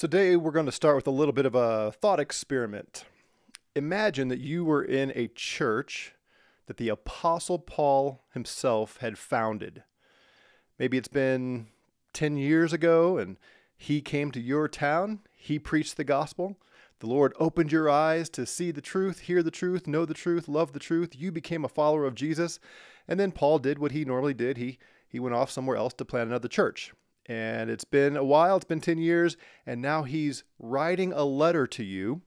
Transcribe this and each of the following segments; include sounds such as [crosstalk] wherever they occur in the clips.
Today, we're going to start with a little bit of a thought experiment. Imagine that you were in a church that the Apostle Paul himself had founded. Maybe it's been 10 years ago and he came to your town, he preached the gospel. The Lord opened your eyes to see the truth, hear the truth, know the truth, love the truth. You became a follower of Jesus. And then Paul did what he normally did. He, he went off somewhere else to plant another church. And it's been a while, it's been 10 years, and now he's writing a letter to you.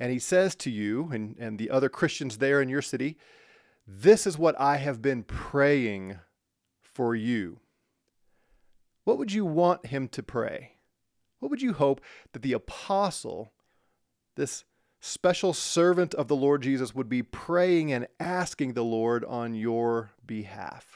And he says to you and, and the other Christians there in your city, This is what I have been praying for you. What would you want him to pray? What would you hope that the apostle, this special servant of the Lord Jesus, would be praying and asking the Lord on your behalf?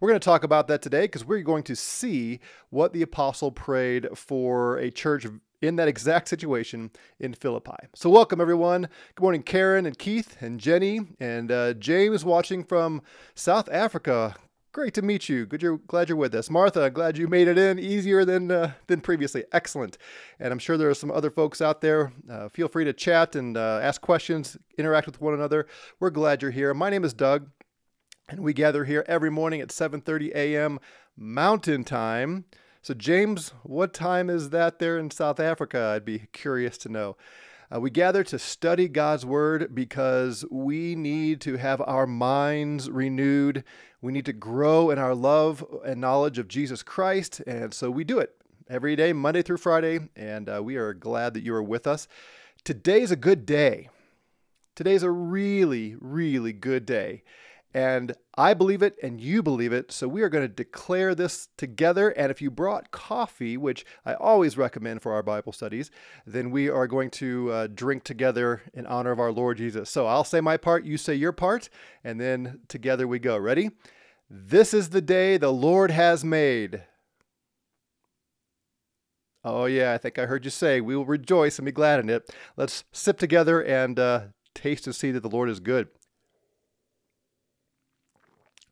We're going to talk about that today because we're going to see what the apostle prayed for a church in that exact situation in Philippi. So, welcome everyone. Good morning, Karen and Keith and Jenny and uh, James watching from South Africa. Great to meet you. Good, you're glad you're with us, Martha. Glad you made it in easier than uh, than previously. Excellent. And I'm sure there are some other folks out there. Uh, feel free to chat and uh, ask questions, interact with one another. We're glad you're here. My name is Doug. And we gather here every morning at 7:30 a.m. Mountain Time. So James, what time is that there in South Africa? I'd be curious to know. Uh, we gather to study God's Word because we need to have our minds renewed. We need to grow in our love and knowledge of Jesus Christ. And so we do it every day, Monday through Friday. And uh, we are glad that you are with us. Today's a good day. Today's a really, really good day. And I believe it and you believe it. So we are going to declare this together. And if you brought coffee, which I always recommend for our Bible studies, then we are going to uh, drink together in honor of our Lord Jesus. So I'll say my part, you say your part, and then together we go. Ready? This is the day the Lord has made. Oh, yeah, I think I heard you say, we will rejoice and be glad in it. Let's sip together and uh, taste and see that the Lord is good.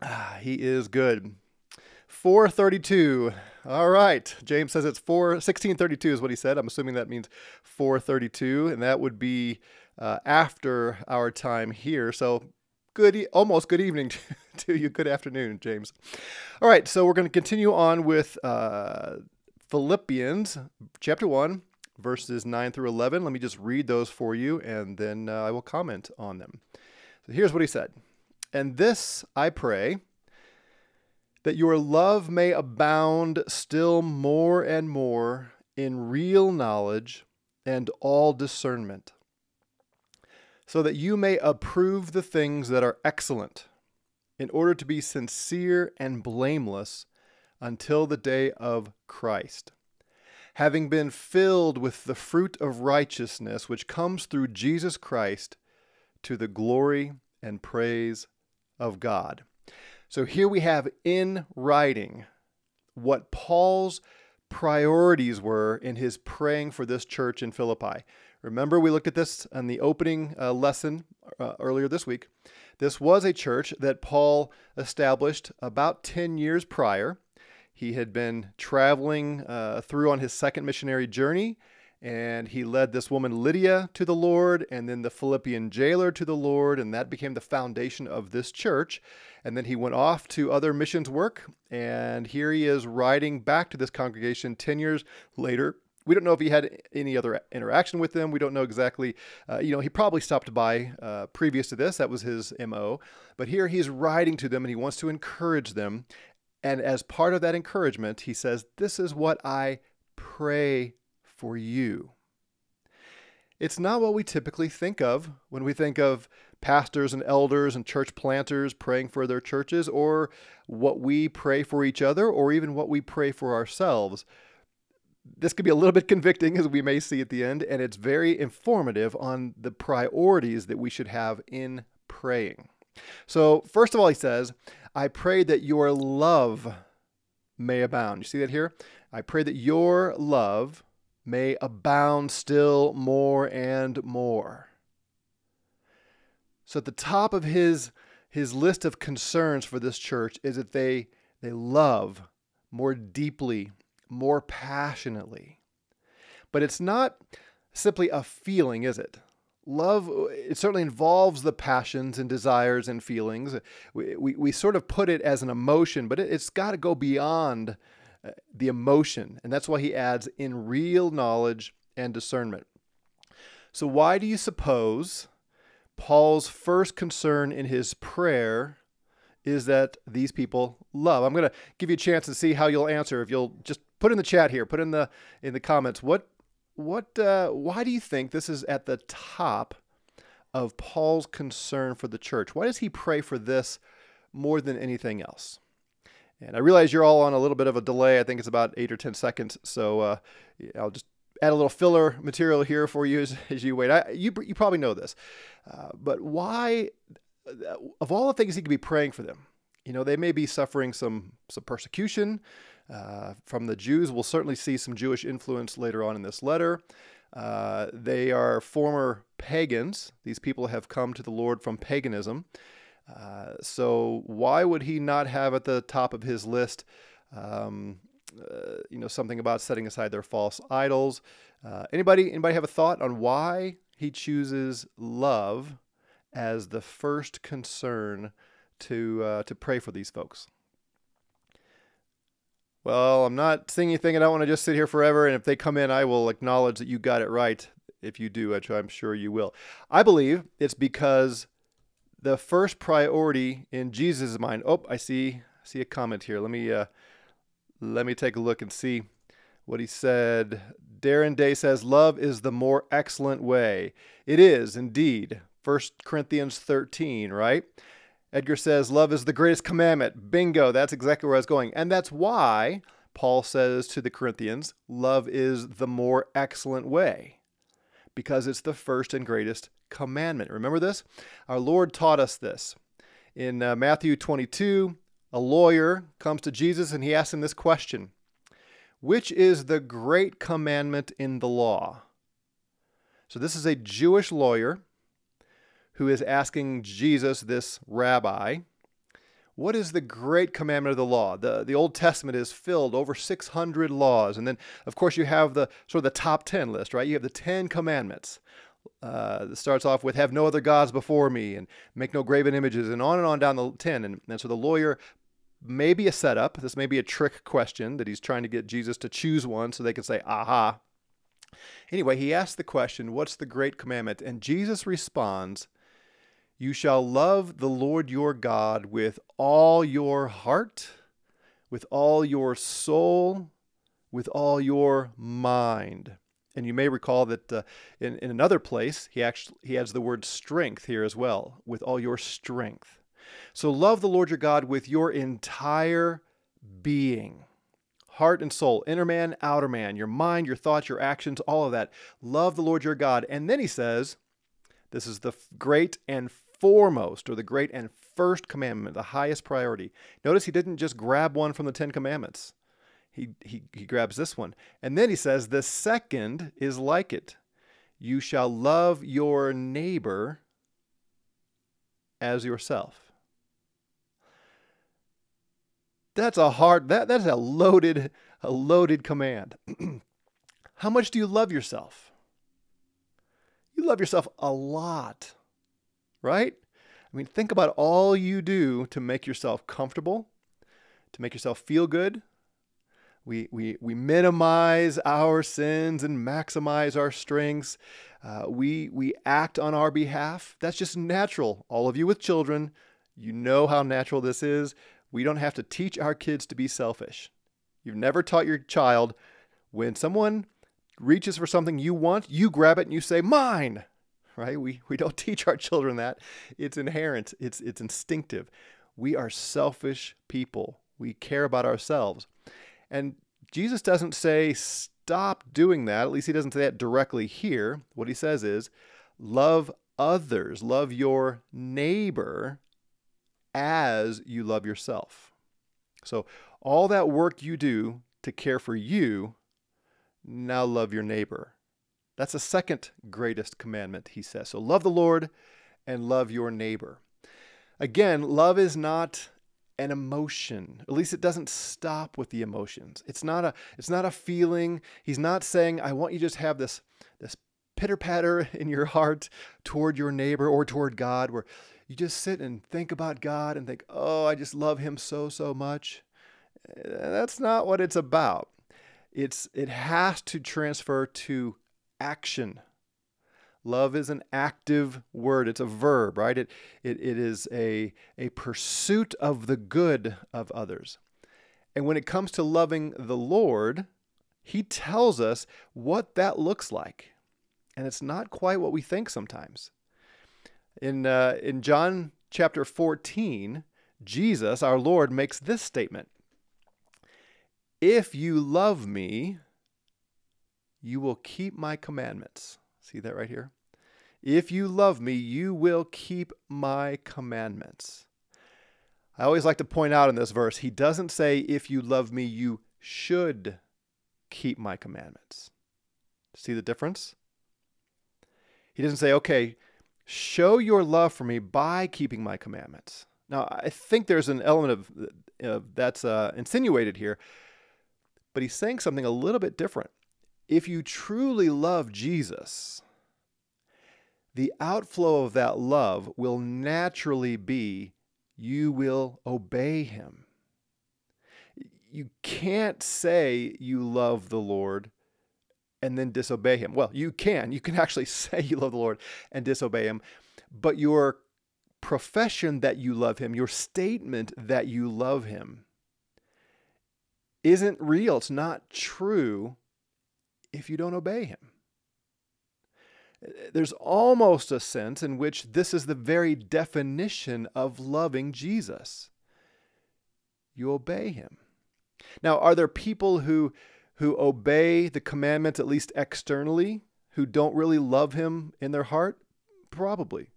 Ah, he is good. 432. All right. James says it's 4 1632 is what he said. I'm assuming that means 432 and that would be uh, after our time here. So good e- almost good evening to, [laughs] to, you. Good afternoon, James. All right, so we're going to continue on with uh, Philippians chapter 1 verses 9 through 11. Let me just read those for you and then uh, I will comment on them. So here's what he said. And this I pray, that your love may abound still more and more in real knowledge and all discernment, so that you may approve the things that are excellent, in order to be sincere and blameless until the day of Christ, having been filled with the fruit of righteousness which comes through Jesus Christ to the glory and praise of God. So here we have in writing what Paul's priorities were in his praying for this church in Philippi. Remember, we looked at this in the opening uh, lesson uh, earlier this week. This was a church that Paul established about 10 years prior. He had been traveling uh, through on his second missionary journey and he led this woman Lydia to the Lord, and then the Philippian jailer to the Lord, and that became the foundation of this church. And then he went off to other missions work, and here he is writing back to this congregation 10 years later. We don't know if he had any other interaction with them. We don't know exactly. Uh, you know, he probably stopped by uh, previous to this. That was his MO. But here he's writing to them and he wants to encourage them. And as part of that encouragement, he says, This is what I pray for you. It's not what we typically think of when we think of pastors and elders and church planters praying for their churches, or what we pray for each other, or even what we pray for ourselves. This could be a little bit convicting, as we may see at the end, and it's very informative on the priorities that we should have in praying. So, first of all, he says, I pray that your love may abound. You see that here? I pray that your love may abound still more and more. So at the top of his his list of concerns for this church is that they they love more deeply, more passionately. but it's not simply a feeling, is it? Love, it certainly involves the passions and desires and feelings. We, we, we sort of put it as an emotion, but it, it's got to go beyond uh, the emotion. And that's why he adds in real knowledge and discernment. So, why do you suppose Paul's first concern in his prayer is that these people love? I'm going to give you a chance to see how you'll answer. If you'll just put in the chat here, put in the in the comments what what uh, why do you think this is at the top of Paul's concern for the church? Why does he pray for this more than anything else? And I realize you're all on a little bit of a delay. I think it's about eight or ten seconds, so uh, I'll just add a little filler material here for you as, as you wait. I, you you probably know this, uh, but why? Uh, of all the things he could be praying for them, you know, they may be suffering some some persecution uh, from the Jews. We'll certainly see some Jewish influence later on in this letter. Uh, they are former pagans. These people have come to the Lord from paganism. Uh, so why would he not have at the top of his list, um, uh, you know, something about setting aside their false idols? Uh, anybody, anybody have a thought on why he chooses love as the first concern to uh, to pray for these folks? Well, I'm not saying anything. I don't want to just sit here forever. And if they come in, I will acknowledge that you got it right. If you do, which I'm sure you will. I believe it's because the first priority in Jesus' mind. Oh, I see. See a comment here. Let me uh, let me take a look and see what he said. Darren Day says, "Love is the more excellent way." It is indeed. First Corinthians 13, right? Edgar says, Love is the greatest commandment. Bingo, that's exactly where I was going. And that's why Paul says to the Corinthians, Love is the more excellent way, because it's the first and greatest commandment. Remember this? Our Lord taught us this. In uh, Matthew 22, a lawyer comes to Jesus and he asks him this question Which is the great commandment in the law? So, this is a Jewish lawyer who is asking Jesus, this rabbi, what is the great commandment of the law? The, the Old Testament is filled over 600 laws. And then, of course, you have the sort of the top 10 list, right? You have the 10 commandments. Uh, starts off with have no other gods before me and make no graven images and on and on down the 10. And, and so the lawyer may be a setup. This may be a trick question that he's trying to get Jesus to choose one so they can say, aha. Anyway, he asks the question, What's the great commandment? And Jesus responds, you shall love the Lord your God with all your heart, with all your soul, with all your mind. And you may recall that uh, in, in another place, he actually he adds the word strength here as well, with all your strength. So love the Lord your God with your entire being heart and soul, inner man, outer man, your mind, your thoughts, your actions, all of that. Love the Lord your God. And then he says, this is the great and foremost, or the great and first commandment, the highest priority. Notice he didn't just grab one from the Ten Commandments. He, he, he grabs this one. And then he says, the second is like it. You shall love your neighbor as yourself. That's a hard, that, that's a loaded, a loaded command. [clears throat] How much do you love yourself? You love yourself a lot right? I mean, think about all you do to make yourself comfortable, to make yourself feel good. We, we, we minimize our sins and maximize our strengths. Uh, we, we act on our behalf. That's just natural. All of you with children, you know how natural this is. We don't have to teach our kids to be selfish. You've never taught your child when someone reaches for something you want, you grab it and you say, Mine right? We, we don't [laughs] teach our children that. It's inherent, it's, it's instinctive. We are selfish people. We care about ourselves. And Jesus doesn't say, stop doing that. At least he doesn't say that directly here. What he says is, love others, love your neighbor as you love yourself. So, all that work you do to care for you, now love your neighbor. That's the second greatest commandment, he says. So love the Lord and love your neighbor. Again, love is not an emotion. At least it doesn't stop with the emotions. It's not a it's not a feeling. He's not saying I want you to just have this this pitter patter [laughs] in your heart toward your neighbor or toward God where you just sit and think about God and think, "Oh, I just love him so so much." Eh, that's not what it's about. It's it has to transfer to action. Love is an active word. It's a verb, right? It, it, it is a, a pursuit of the good of others. And when it comes to loving the Lord, He tells us what that looks like. And it's not quite what we think sometimes. In, uh, in John chapter 14, Jesus, our Lord, makes this statement If you love me, you will keep my commandments. See that right here? If you love me, you will keep my commandments. I always like to point out in this verse, he doesn't say, if you love me, you should keep my commandments. See the difference? He doesn't say, okay, show your love for me by keeping my commandments. Now, I think there's an element of that's uh, insinuated here, but he's saying something a little bit different if you truly love Jesus, the outflow of that love will naturally be you will obey him. You can't say you love the Lord and then disobey him. Well, you can. You can actually [laughs] say you love the Lord and disobey him, but your profession that you love him, your statement that you love him, isn't real. It's not true if you don't obey him. There's almost a sense in which this is the very definition of loving Jesus. You obey him. Now, are there people who who obey the commandments at least externally who don't really love him in their heart? Probably.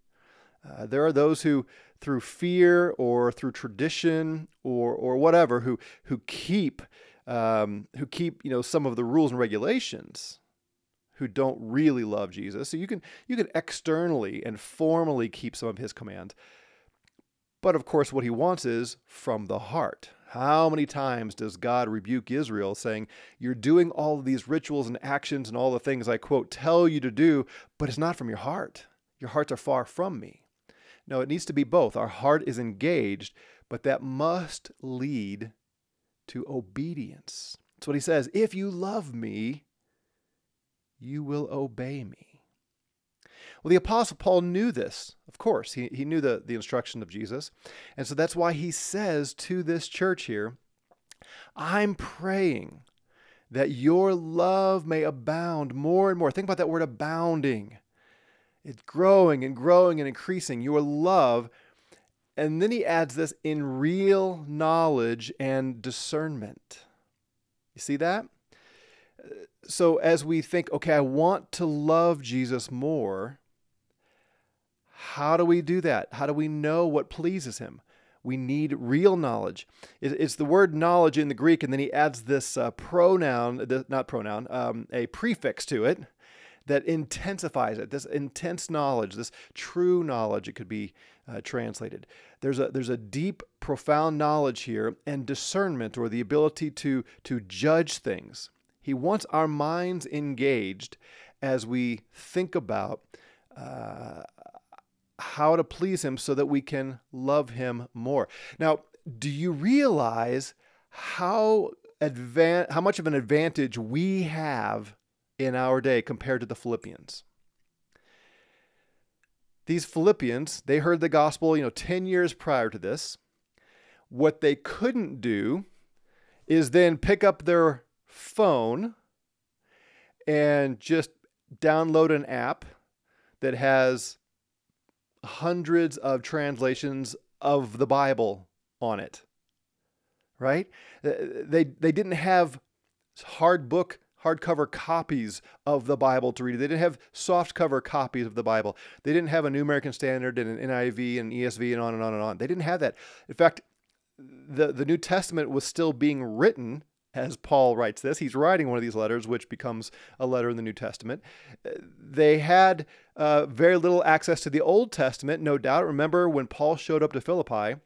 Uh, there are those who, through fear or through tradition or or whatever, who who keep um, who keep you know some of the rules and regulations who don't really love Jesus. So you can you can externally and formally keep some of his commands. But of course what he wants is from the heart. How many times does God rebuke Israel saying, You're doing all of these rituals and actions and all the things I quote tell you to do, but it's not from your heart. Your hearts are far from me. No, it needs to be both. Our heart is engaged, but that must lead to obedience. That's what he says. If you love me, you will obey me. Well, the Apostle Paul knew this, of course. He, he knew the, the instruction of Jesus. And so that's why he says to this church here, I'm praying that your love may abound more and more. Think about that word abounding. It's growing and growing and increasing. Your love and then he adds this in real knowledge and discernment. You see that? So as we think, okay, I want to love Jesus more, how do we do that? How do we know what pleases him? We need real knowledge. It's the word knowledge in the Greek, and then he adds this uh, pronoun, not pronoun, um, a prefix to it that intensifies it. This intense knowledge, this true knowledge, it could be uh, translated. There's a there's a deep, profound knowledge here and discernment, or the ability to to judge things. He wants our minds engaged as we think about uh, how to please Him, so that we can love Him more. Now, do you realize how advan- how much of an advantage we have in our day compared to the Philippians? these Philippians, they heard the gospel, you know, 10 years prior to this. What they couldn't do is then pick up their phone and just download an app that has hundreds of translations of the Bible on it. Right? They they didn't have hard book hardcover copies of the Bible to read. They didn't have soft cover copies of the Bible. They didn't have a New American Standard and an NIV and ESV and on and on and on. They didn't have that. In fact, the, the New Testament was still being written as Paul writes this. He's writing one of these letters, which becomes a letter in the New Testament. They had uh, very little access to the Old Testament, no doubt. Remember when Paul showed up to Philippi,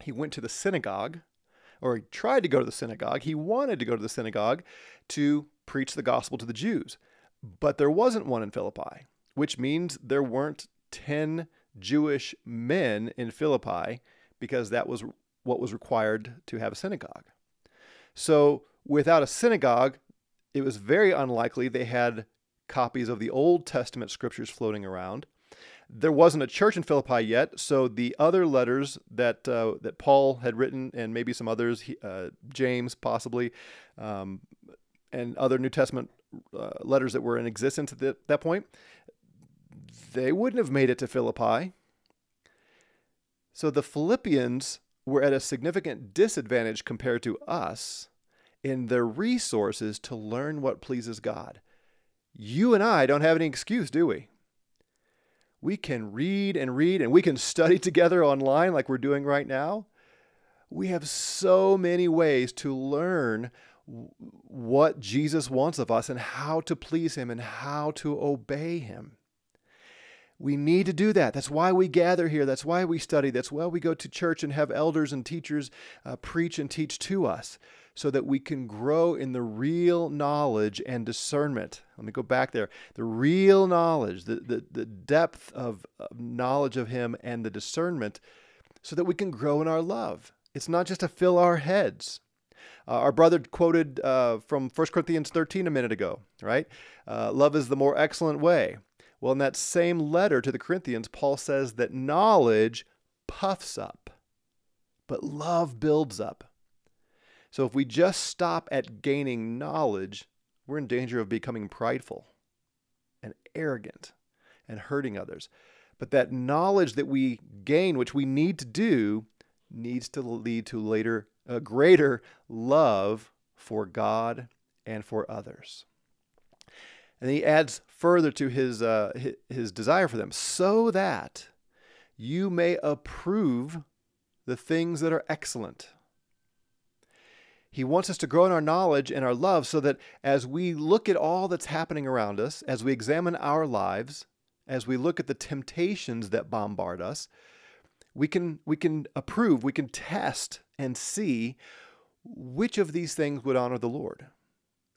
he went to the synagogue, or he tried to go to the synagogue. He wanted to go to the synagogue to preach the gospel to the Jews, but there wasn't one in Philippi, which means there weren't 10 Jewish men in Philippi because that was what was required to have a synagogue. So, without a synagogue, it was very unlikely they had copies of the Old Testament scriptures floating around. There wasn't a church in Philippi yet, so the other letters that uh, that Paul had written, and maybe some others, uh, James possibly, um, and other New Testament uh, letters that were in existence at the, that point, they wouldn't have made it to Philippi. So the Philippians were at a significant disadvantage compared to us in their resources to learn what pleases God. You and I don't have any excuse, do we? We can read and read and we can study [laughs] together online like we're doing right now. We have so many ways to learn what Jesus wants of us and how to please Him and how to obey Him. We need to do that. That's why we gather here. That's why we study. That's why we go to church and have elders and teachers uh, preach and teach to us so that we can grow in the real knowledge and discernment. Let me go back there. The real knowledge, the, the, the depth of, of knowledge of Him and the discernment so that we can grow in our love. It's not just to fill our heads. Uh, our brother quoted uh, from 1 Corinthians 13 a minute ago, right? Uh, love is the more excellent way. Well, in that same letter to the Corinthians, Paul says that knowledge puffs up, but love builds up. So if we just stop at gaining knowledge, we're in danger of becoming prideful and arrogant and hurting others. But that knowledge that we gain, which we need to do, needs to lead to later a greater love for God and for others. And he adds further to his, uh, his desire for them, so that you may approve the things that are excellent. He wants us to grow in our knowledge and our love so that as we look at all that's happening around us, as we examine our lives, as we look at the temptations that bombard us, we can, we can approve, we can test and see which of these things would honor the Lord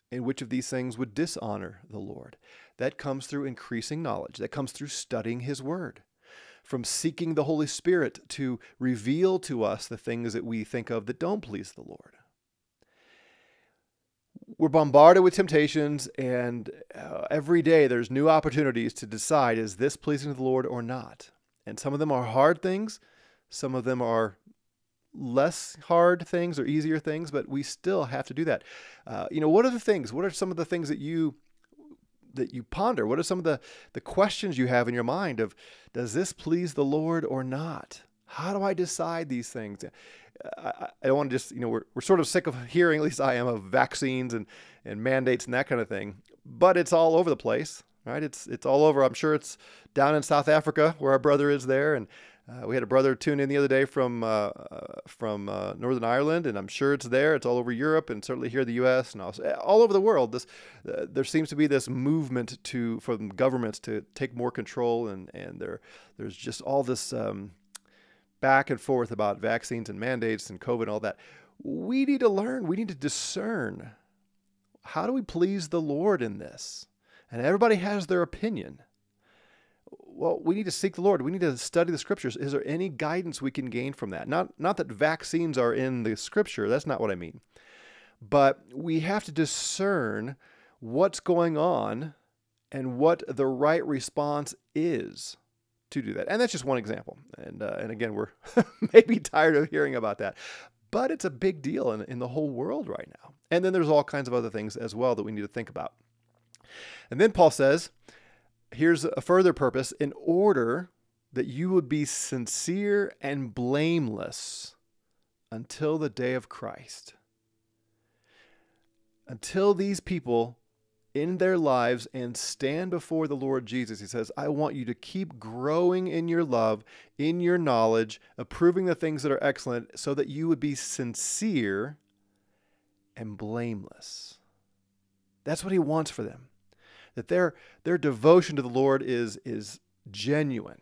and which of these things would dishonor the Lord. That comes through increasing knowledge, that comes through studying His Word, from seeking the Holy Spirit to reveal to us the things that we think of that don't please the Lord. We're bombarded with temptations, and uh, every day there's new opportunities to decide is this pleasing to the Lord or not? And some of them are hard things, some of them are less hard things or easier things, but we still have to do that. Uh, you know, what are the things? What are some of the things that you that you ponder? What are some of the the questions you have in your mind of does this please the Lord or not? How do I decide these things? I, I don't want to just, you know, we're, we're sort of sick of hearing, at least I am, of vaccines and, and mandates and that kind of thing. But it's all over the place, right? It's it's all over. I'm sure it's down in South Africa where our brother is there, and uh, we had a brother tune in the other day from uh, uh, from uh, Northern Ireland, and I'm sure it's there. It's all over Europe, and certainly here in the U.S. and also, eh, all over the world. This uh, there seems to be this movement to from governments to take more control, and and there there's just all this um, back and forth about vaccines and mandates and COVID and all that. We need to learn. We need to discern. How do we please the Lord in this? And everybody has their opinion well, we need to seek the Lord. We need to study the scriptures. Is there any guidance we can gain from that? Not not that vaccines are in the scripture. That's not what I mean. But we have to discern what's going on and what the right response is to do that. And that's just one example. And uh, and again, we're [laughs] maybe tired of hearing about that. But it's a big deal in, in the whole world right now. And then there's all kinds of other things as well that we need to think about. And then Paul says, here's a further purpose in order that you would be sincere and blameless until the day of Christ. Until these people in their lives and stand before the Lord Jesus, he says, I want you to keep growing in your love, in your knowledge, approving the things that are excellent, so that you would be sincere and blameless. That's what he wants for them that their, their devotion to the Lord is, is genuine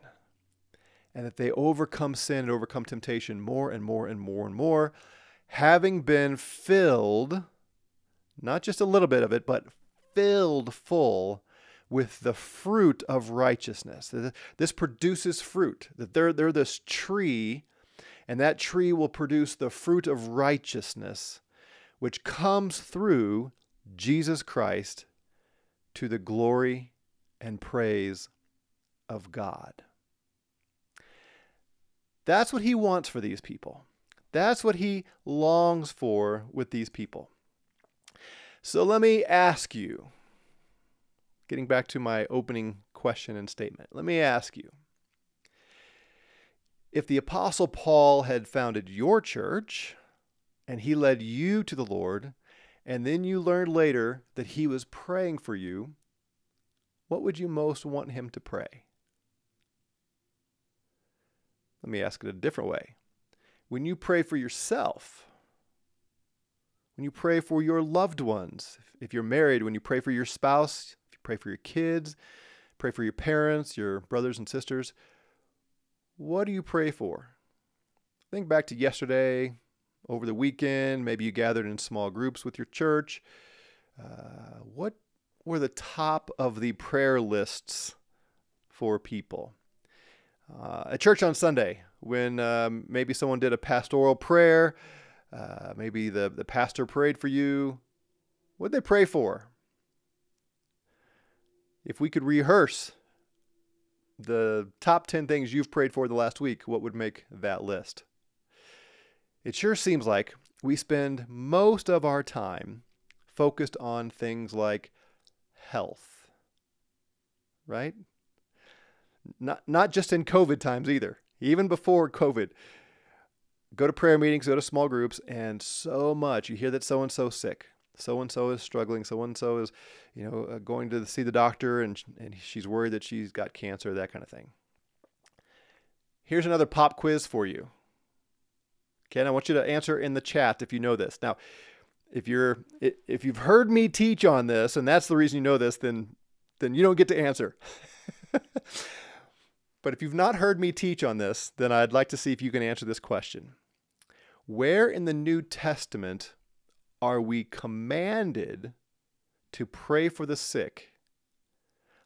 and that they overcome sin and overcome temptation more and more and more and more, having been filled, not just a little bit of it, but filled full with the fruit of righteousness. This produces fruit, that they're, they're this tree, and that tree will produce the fruit of righteousness, which comes through Jesus Christ to the glory and praise of God. That's what he wants for these people. That's what he longs for with these people. So let me ask you, getting back to my opening question and statement, let me ask you if the Apostle Paul had founded your church and he led you to the Lord, and then you learned later that he was praying for you, what would you most want him to pray? Let me ask it a different way. When you pray for yourself, when you pray for your loved ones, if you're married, when you pray for your spouse, if you pray for your kids, pray for your parents, your brothers and sisters, what do you pray for? Think back to yesterday, over the weekend, maybe you gathered in small groups with your church. Uh, what were the top of the prayer lists for people? uh, at church on Sunday when um, maybe someone did a pastoral prayer, uh, maybe the, the pastor prayed for you. What did they pray for? If we could rehearse the top 10 things you've prayed for the last week, what would make that list? It sure seems like we spend most of our time focused on things like health, right? not not just in COVID times either. Even before COVID, go to prayer meetings, go to small groups, and so much you hear that so and so sick, so and so is struggling, so and so is, you know, uh, going to see the doctor, and and she's worried that she's got cancer, that kind of thing. Here's another pop quiz for you. Okay, I want you to answer in the chat if you know this. Now, if you're if you've heard me teach on this, and that's the reason you know this, then then you don't get to answer. [laughs] But if you've not heard me teach on this, then I'd like to see if you can answer this question. Where in the New Testament are we commanded to pray for the sick?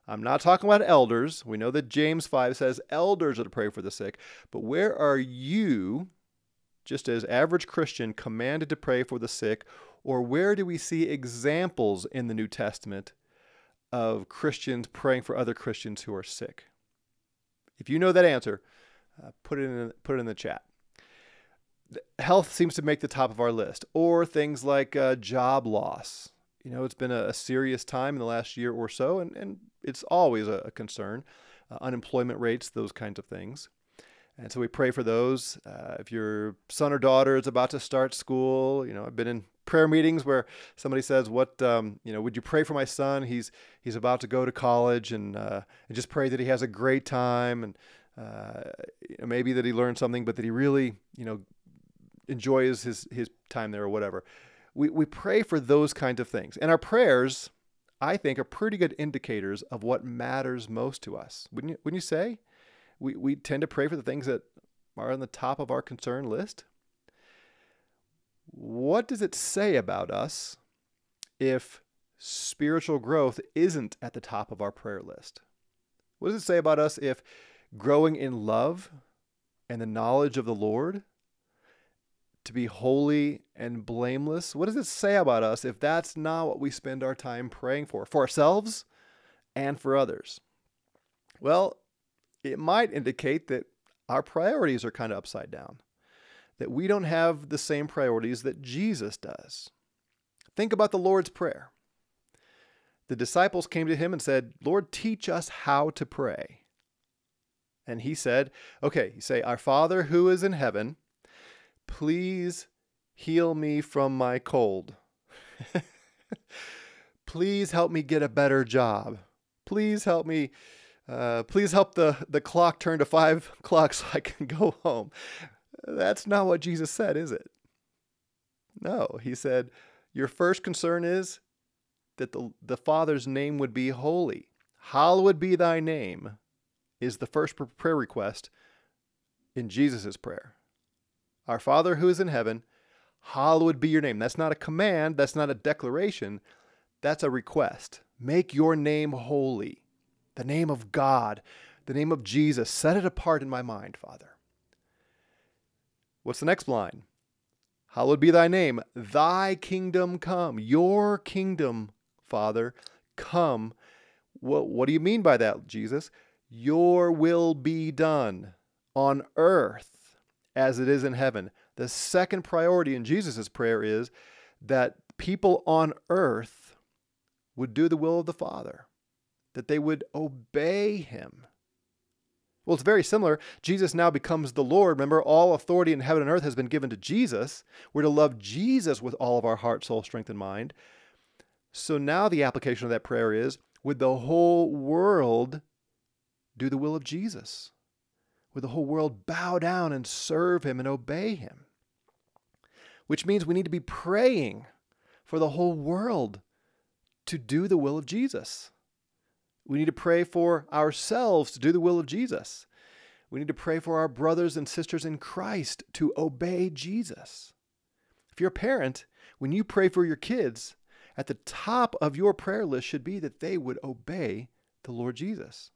I'm not talking about elders. We know that James 5 says elders are to pray for the sick. But where are you, just as average Christian, commanded to pray for the sick? Or where do we see examples in the New Testament of Christians praying for other Christians who are sick? If you know that answer, uh, put it in put it in the chat. Health seems to make the top of our list, or things like uh, job loss. You know, it's been a, a, serious time in the last year or so, and, and it's always a, a concern. Uh, unemployment rates, those kinds of things. And so we pray for those. Uh, if your son or daughter is about to start school, you know, I've been in prayer meetings where somebody says, "What, um, you know, would you pray for my son? He's he's about to go to college, and uh, and just pray that he has a great time, and uh, you know, maybe that he learns something, but that he really, you know, enjoys his his time there or whatever." We we pray for those kinds of things, and our prayers, I think, are pretty good indicators of what matters most to us. Wouldn't you, wouldn't you say? We, we tend to pray for the things that are on the top of our concern list. What does it say about us if spiritual growth isn't at the top of our prayer list? What does it say about us if growing in love and the knowledge of the Lord, to be holy and blameless, what does it say about us if that's not what we spend our time praying for, for ourselves and for others? Well, it might indicate that our priorities are kind of upside down, that we don't have the same priorities that Jesus does. Think about the Lord's Prayer. The disciples came to him and said, Lord, teach us how to pray. And he said, Okay, you say, Our Father who is in heaven, please heal me from my cold. [laughs] please help me get a better job. Please help me uh, please help the, the clock turn to five [laughs] o'clock so I can go home. That's not what Jesus said, is it? No, he said, Your first concern is that the, the Father's name would be holy. Hallowed be thy name is the first prayer request in Jesus' prayer. Our Father who is in heaven, hallowed be your name. That's not a command, that's not a declaration, that's a request. Make your name holy, the name of God, the name of Jesus. Set it apart in my mind, Father. What's the next line? Hallowed be thy name. Thy kingdom come. Your kingdom, Father, come. What, what do you mean by that, Jesus? Your will be done on earth as it is in heaven. The second priority in Jesus' prayer is that people on earth would do the will of the Father, that they would obey him. Well, it's very similar. Jesus now becomes the Lord. Remember, all authority in heaven and earth has been given to Jesus. We're to love Jesus with all of our heart, soul, strength, and mind. So now the application of that prayer is would the whole world do the will of Jesus? Would the whole world bow down and serve him and obey him? Which means we need to be praying for the whole world to do the will of Jesus. We need to pray for ourselves to do the will of Jesus. We need to pray for our brothers and sisters in Christ to obey Jesus. If you're a parent, when you pray for your kids, at the top of your prayer list should be that they would obey the Lord Jesus.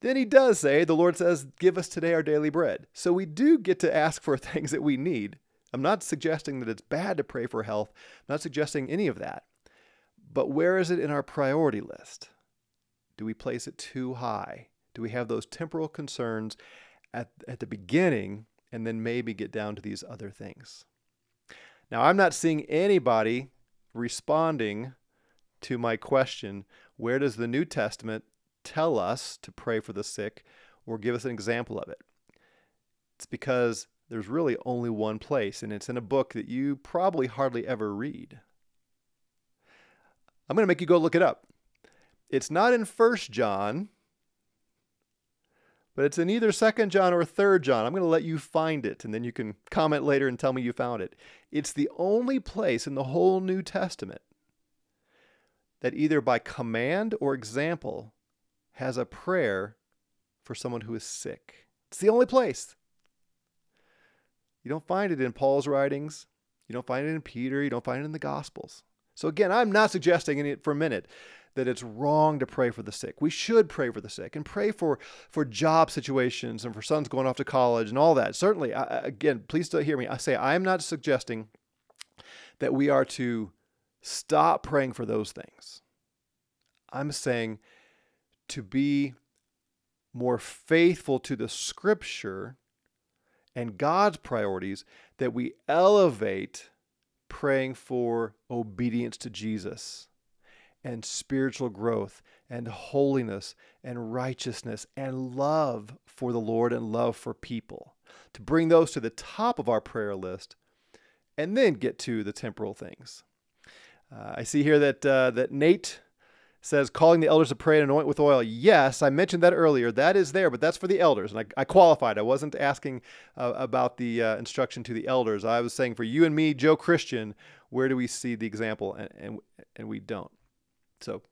Then he does say, the Lord says, Give us today our daily bread. So we do get to ask for [laughs] things that we need. I'm not suggesting that it's bad to pray for health, I'm not suggesting any of that. But where is it in our priority list? Do we place it too high? Do we have those temporal concerns at, at the beginning and then maybe get down to these other things? Now, I'm not seeing anybody responding to my question where does the New Testament tell us to pray for the sick or give us an example of it? It's because there's really only one place, and it's in a book that you probably hardly ever read. I'm going to make you go look it up. It's not in First John, but it's in either Second John or Third John. I'm going to let you find it, and then you can comment later and tell me you found it. It's the only place in the whole New Testament that either by command or example has a prayer for someone who is sick. It's the only place. You don't find it in Paul's writings. You don't find it in Peter. You don't find it in the Gospels. So, again, I'm not suggesting it for a minute that it's wrong to pray for the sick. We should pray for the sick and pray for, for job situations and for sons going off to college and all that. Certainly, I, again, please hear me. I say I'm not suggesting that we are to stop praying for those things. I'm saying to be more faithful to the scripture and God's priorities, that we elevate praying for obedience to Jesus and spiritual growth and holiness and righteousness and love for the Lord and love for people. To bring those to the top of our prayer list and then get to the temporal things. Uh, I see here that uh, that Nate says calling the elders to pray and anoint with oil. Yes, I mentioned that earlier. That is there, but that's for the elders. And I, I qualified. I wasn't asking uh, about the uh, instruction to the elders. I was saying for you and me, Joe Christian, where do we see the example? And, and, and we don't. So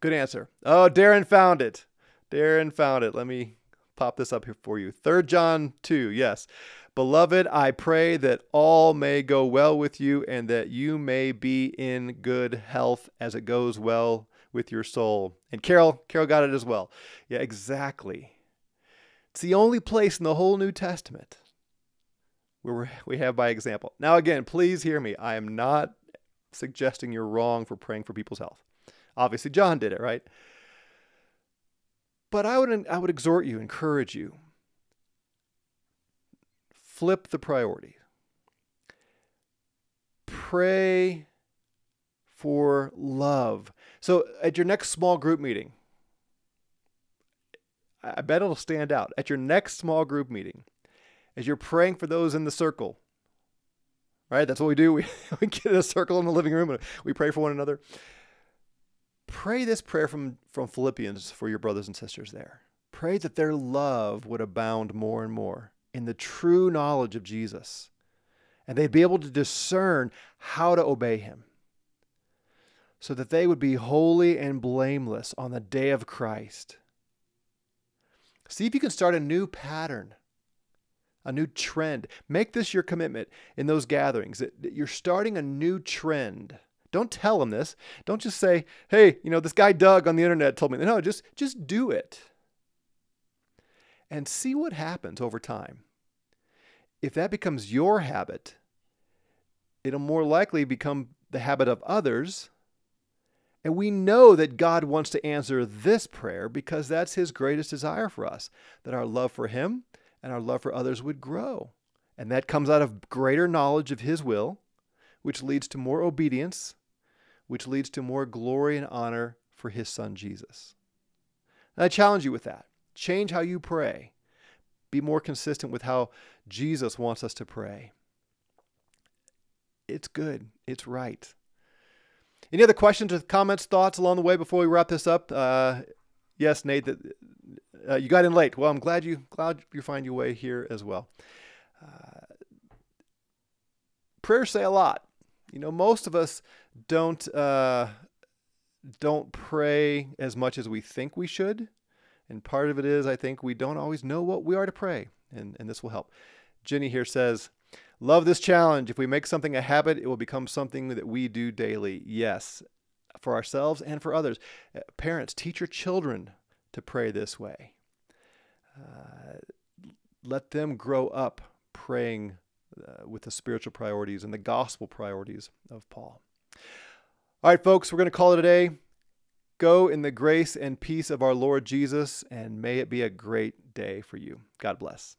good answer. Oh, Darren found it. Darren found it. Let me pop this up here for you. Third John 2. Yes. Beloved, I pray that all may go well with you and that you may be in good health as it goes well with your soul. And Carol, Carol got it as well. Yeah, exactly. It's the only place in the whole New Testament where we have by example. Now, again, please hear me. I am not suggesting you're wrong for praying for people's health. Obviously, John did it, right? But I would, I would exhort you, encourage you, flip the priority. Pray for love. So at your next small group meeting, I bet it'll stand out. At your next small group meeting, as you're praying for those in the circle, right? That's what we do. [laughs] We, we get in a circle in the living room and we pray for one another. Pray this prayer from, from Philippians for your brothers and sisters there. Pray that their love would abound more and more in the true knowledge of Jesus, and they'd be able to discern how to obey him so that they would be holy and blameless on the day of Christ. See if you can start a new pattern, a new trend. Make this your commitment in those gatherings that you're starting a new trend. Don't tell them this. Don't just say, "Hey, you know, this guy Doug on the internet told me." No, just just do it. And see what happens over time. If that becomes your habit, it'll more likely become the habit of others and we know that God wants to answer this prayer because that's His greatest desire for us that our love for Him and our love for others would grow. And that comes out of greater knowledge of His will, which leads to more obedience, which leads to more glory and honor for His Son Jesus. And I challenge you with that. Change how you pray, be more consistent with how Jesus wants us to pray. It's good, it's right. Any other questions or comments, thoughts along the way before we wrap this up? Uh, yes, Nate, uh, you got in late. Well, I'm glad you glad you find your way here as well. Uh, prayers say a lot. You know, most of us don't uh, don't pray as much as we think we should, and part of it is I think we don't always know what we are to pray, and and this will help. Jenny here says, Love this challenge. If we make something a habit, it will become something that we do daily. Yes, for ourselves and for others. Uh, parents, teach your children to pray this way. Uh, let them grow up praying uh, with the spiritual priorities and the gospel priorities of Paul. All right, folks, we're going to call it a day. Go in the grace and peace of our Lord Jesus, and may it be a great day for you. God bless.